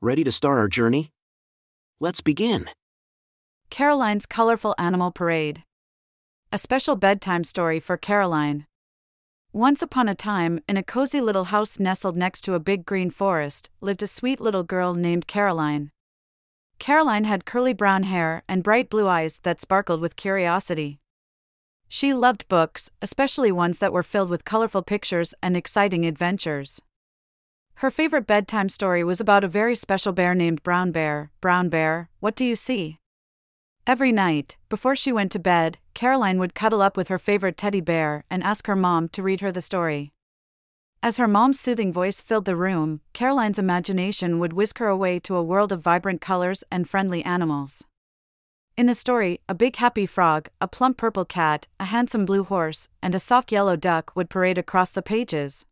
Ready to start our journey? Let's begin. Caroline's Colorful Animal Parade. A special bedtime story for Caroline. Once upon a time, in a cozy little house nestled next to a big green forest, lived a sweet little girl named Caroline. Caroline had curly brown hair and bright blue eyes that sparkled with curiosity. She loved books, especially ones that were filled with colorful pictures and exciting adventures. Her favorite bedtime story was about a very special bear named Brown Bear. Brown Bear, what do you see? Every night, before she went to bed, Caroline would cuddle up with her favorite teddy bear and ask her mom to read her the story. As her mom's soothing voice filled the room, Caroline's imagination would whisk her away to a world of vibrant colors and friendly animals. In the story, a big happy frog, a plump purple cat, a handsome blue horse, and a soft yellow duck would parade across the pages.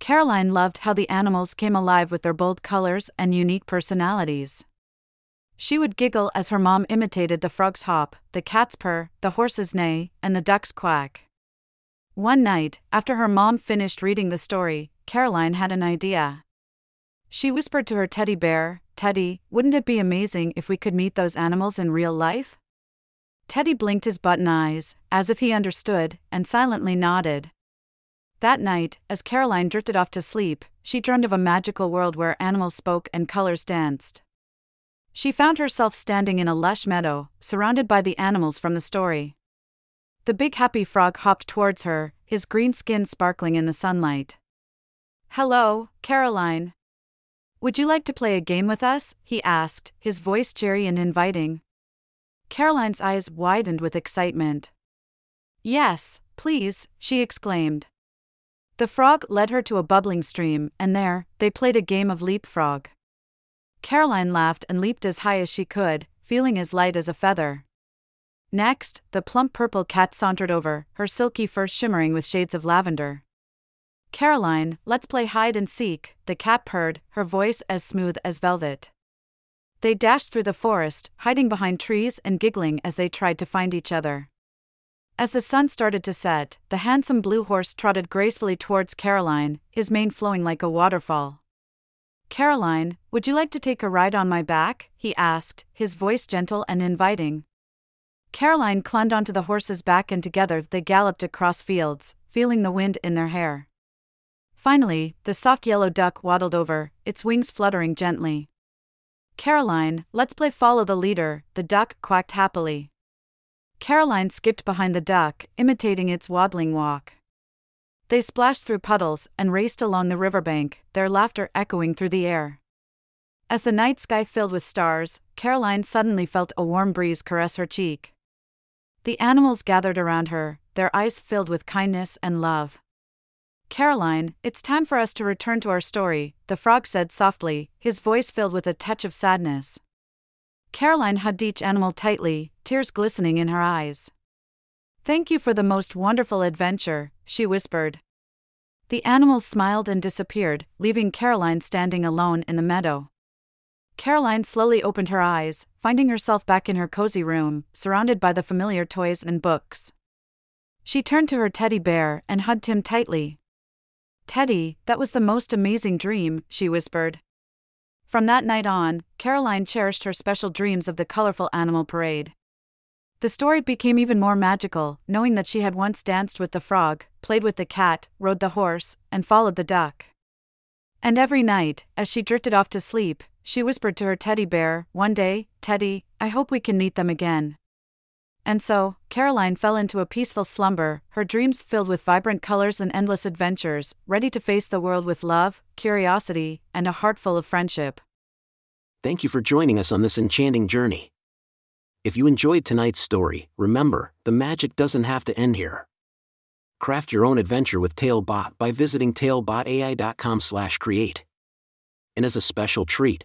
Caroline loved how the animals came alive with their bold colors and unique personalities. She would giggle as her mom imitated the frog's hop, the cat's purr, the horse's neigh, and the duck's quack. One night, after her mom finished reading the story, Caroline had an idea. She whispered to her teddy bear, Teddy, wouldn't it be amazing if we could meet those animals in real life? Teddy blinked his button eyes, as if he understood, and silently nodded. That night, as Caroline drifted off to sleep, she dreamed of a magical world where animals spoke and colors danced. She found herself standing in a lush meadow, surrounded by the animals from the story. The big happy frog hopped towards her, his green skin sparkling in the sunlight. Hello, Caroline, would you like to play a game with us? he asked, his voice cheery and inviting. Caroline's eyes widened with excitement. Yes, please, she exclaimed. The frog led her to a bubbling stream, and there, they played a game of leapfrog. Caroline laughed and leaped as high as she could, feeling as light as a feather. Next, the plump purple cat sauntered over, her silky fur shimmering with shades of lavender. Caroline, let's play hide and seek, the cat purred, her voice as smooth as velvet. They dashed through the forest, hiding behind trees and giggling as they tried to find each other. As the sun started to set, the handsome blue horse trotted gracefully towards Caroline, his mane flowing like a waterfall. Caroline, would you like to take a ride on my back? he asked, his voice gentle and inviting. Caroline clung onto the horse's back and together they galloped across fields, feeling the wind in their hair. Finally, the soft yellow duck waddled over, its wings fluttering gently. Caroline, let's play follow the leader, the duck quacked happily. Caroline skipped behind the duck, imitating its waddling walk. They splashed through puddles and raced along the riverbank, their laughter echoing through the air. As the night sky filled with stars, Caroline suddenly felt a warm breeze caress her cheek. The animals gathered around her, their eyes filled with kindness and love. Caroline, it's time for us to return to our story, the frog said softly, his voice filled with a touch of sadness. Caroline hugged each animal tightly, tears glistening in her eyes. Thank you for the most wonderful adventure, she whispered. The animals smiled and disappeared, leaving Caroline standing alone in the meadow. Caroline slowly opened her eyes, finding herself back in her cozy room, surrounded by the familiar toys and books. She turned to her teddy bear and hugged him tightly, Teddy, that was the most amazing dream, she whispered. From that night on, Caroline cherished her special dreams of the colorful animal parade. The story became even more magical, knowing that she had once danced with the frog, played with the cat, rode the horse, and followed the duck. And every night, as she drifted off to sleep, she whispered to her teddy bear, One day, Teddy, I hope we can meet them again. And so, Caroline fell into a peaceful slumber, her dreams filled with vibrant colors and endless adventures, ready to face the world with love, curiosity, and a heart full of friendship. Thank you for joining us on this enchanting journey. If you enjoyed tonight's story, remember, the magic doesn't have to end here. Craft your own adventure with Talebot by visiting talebotai.com/create. And as a special treat,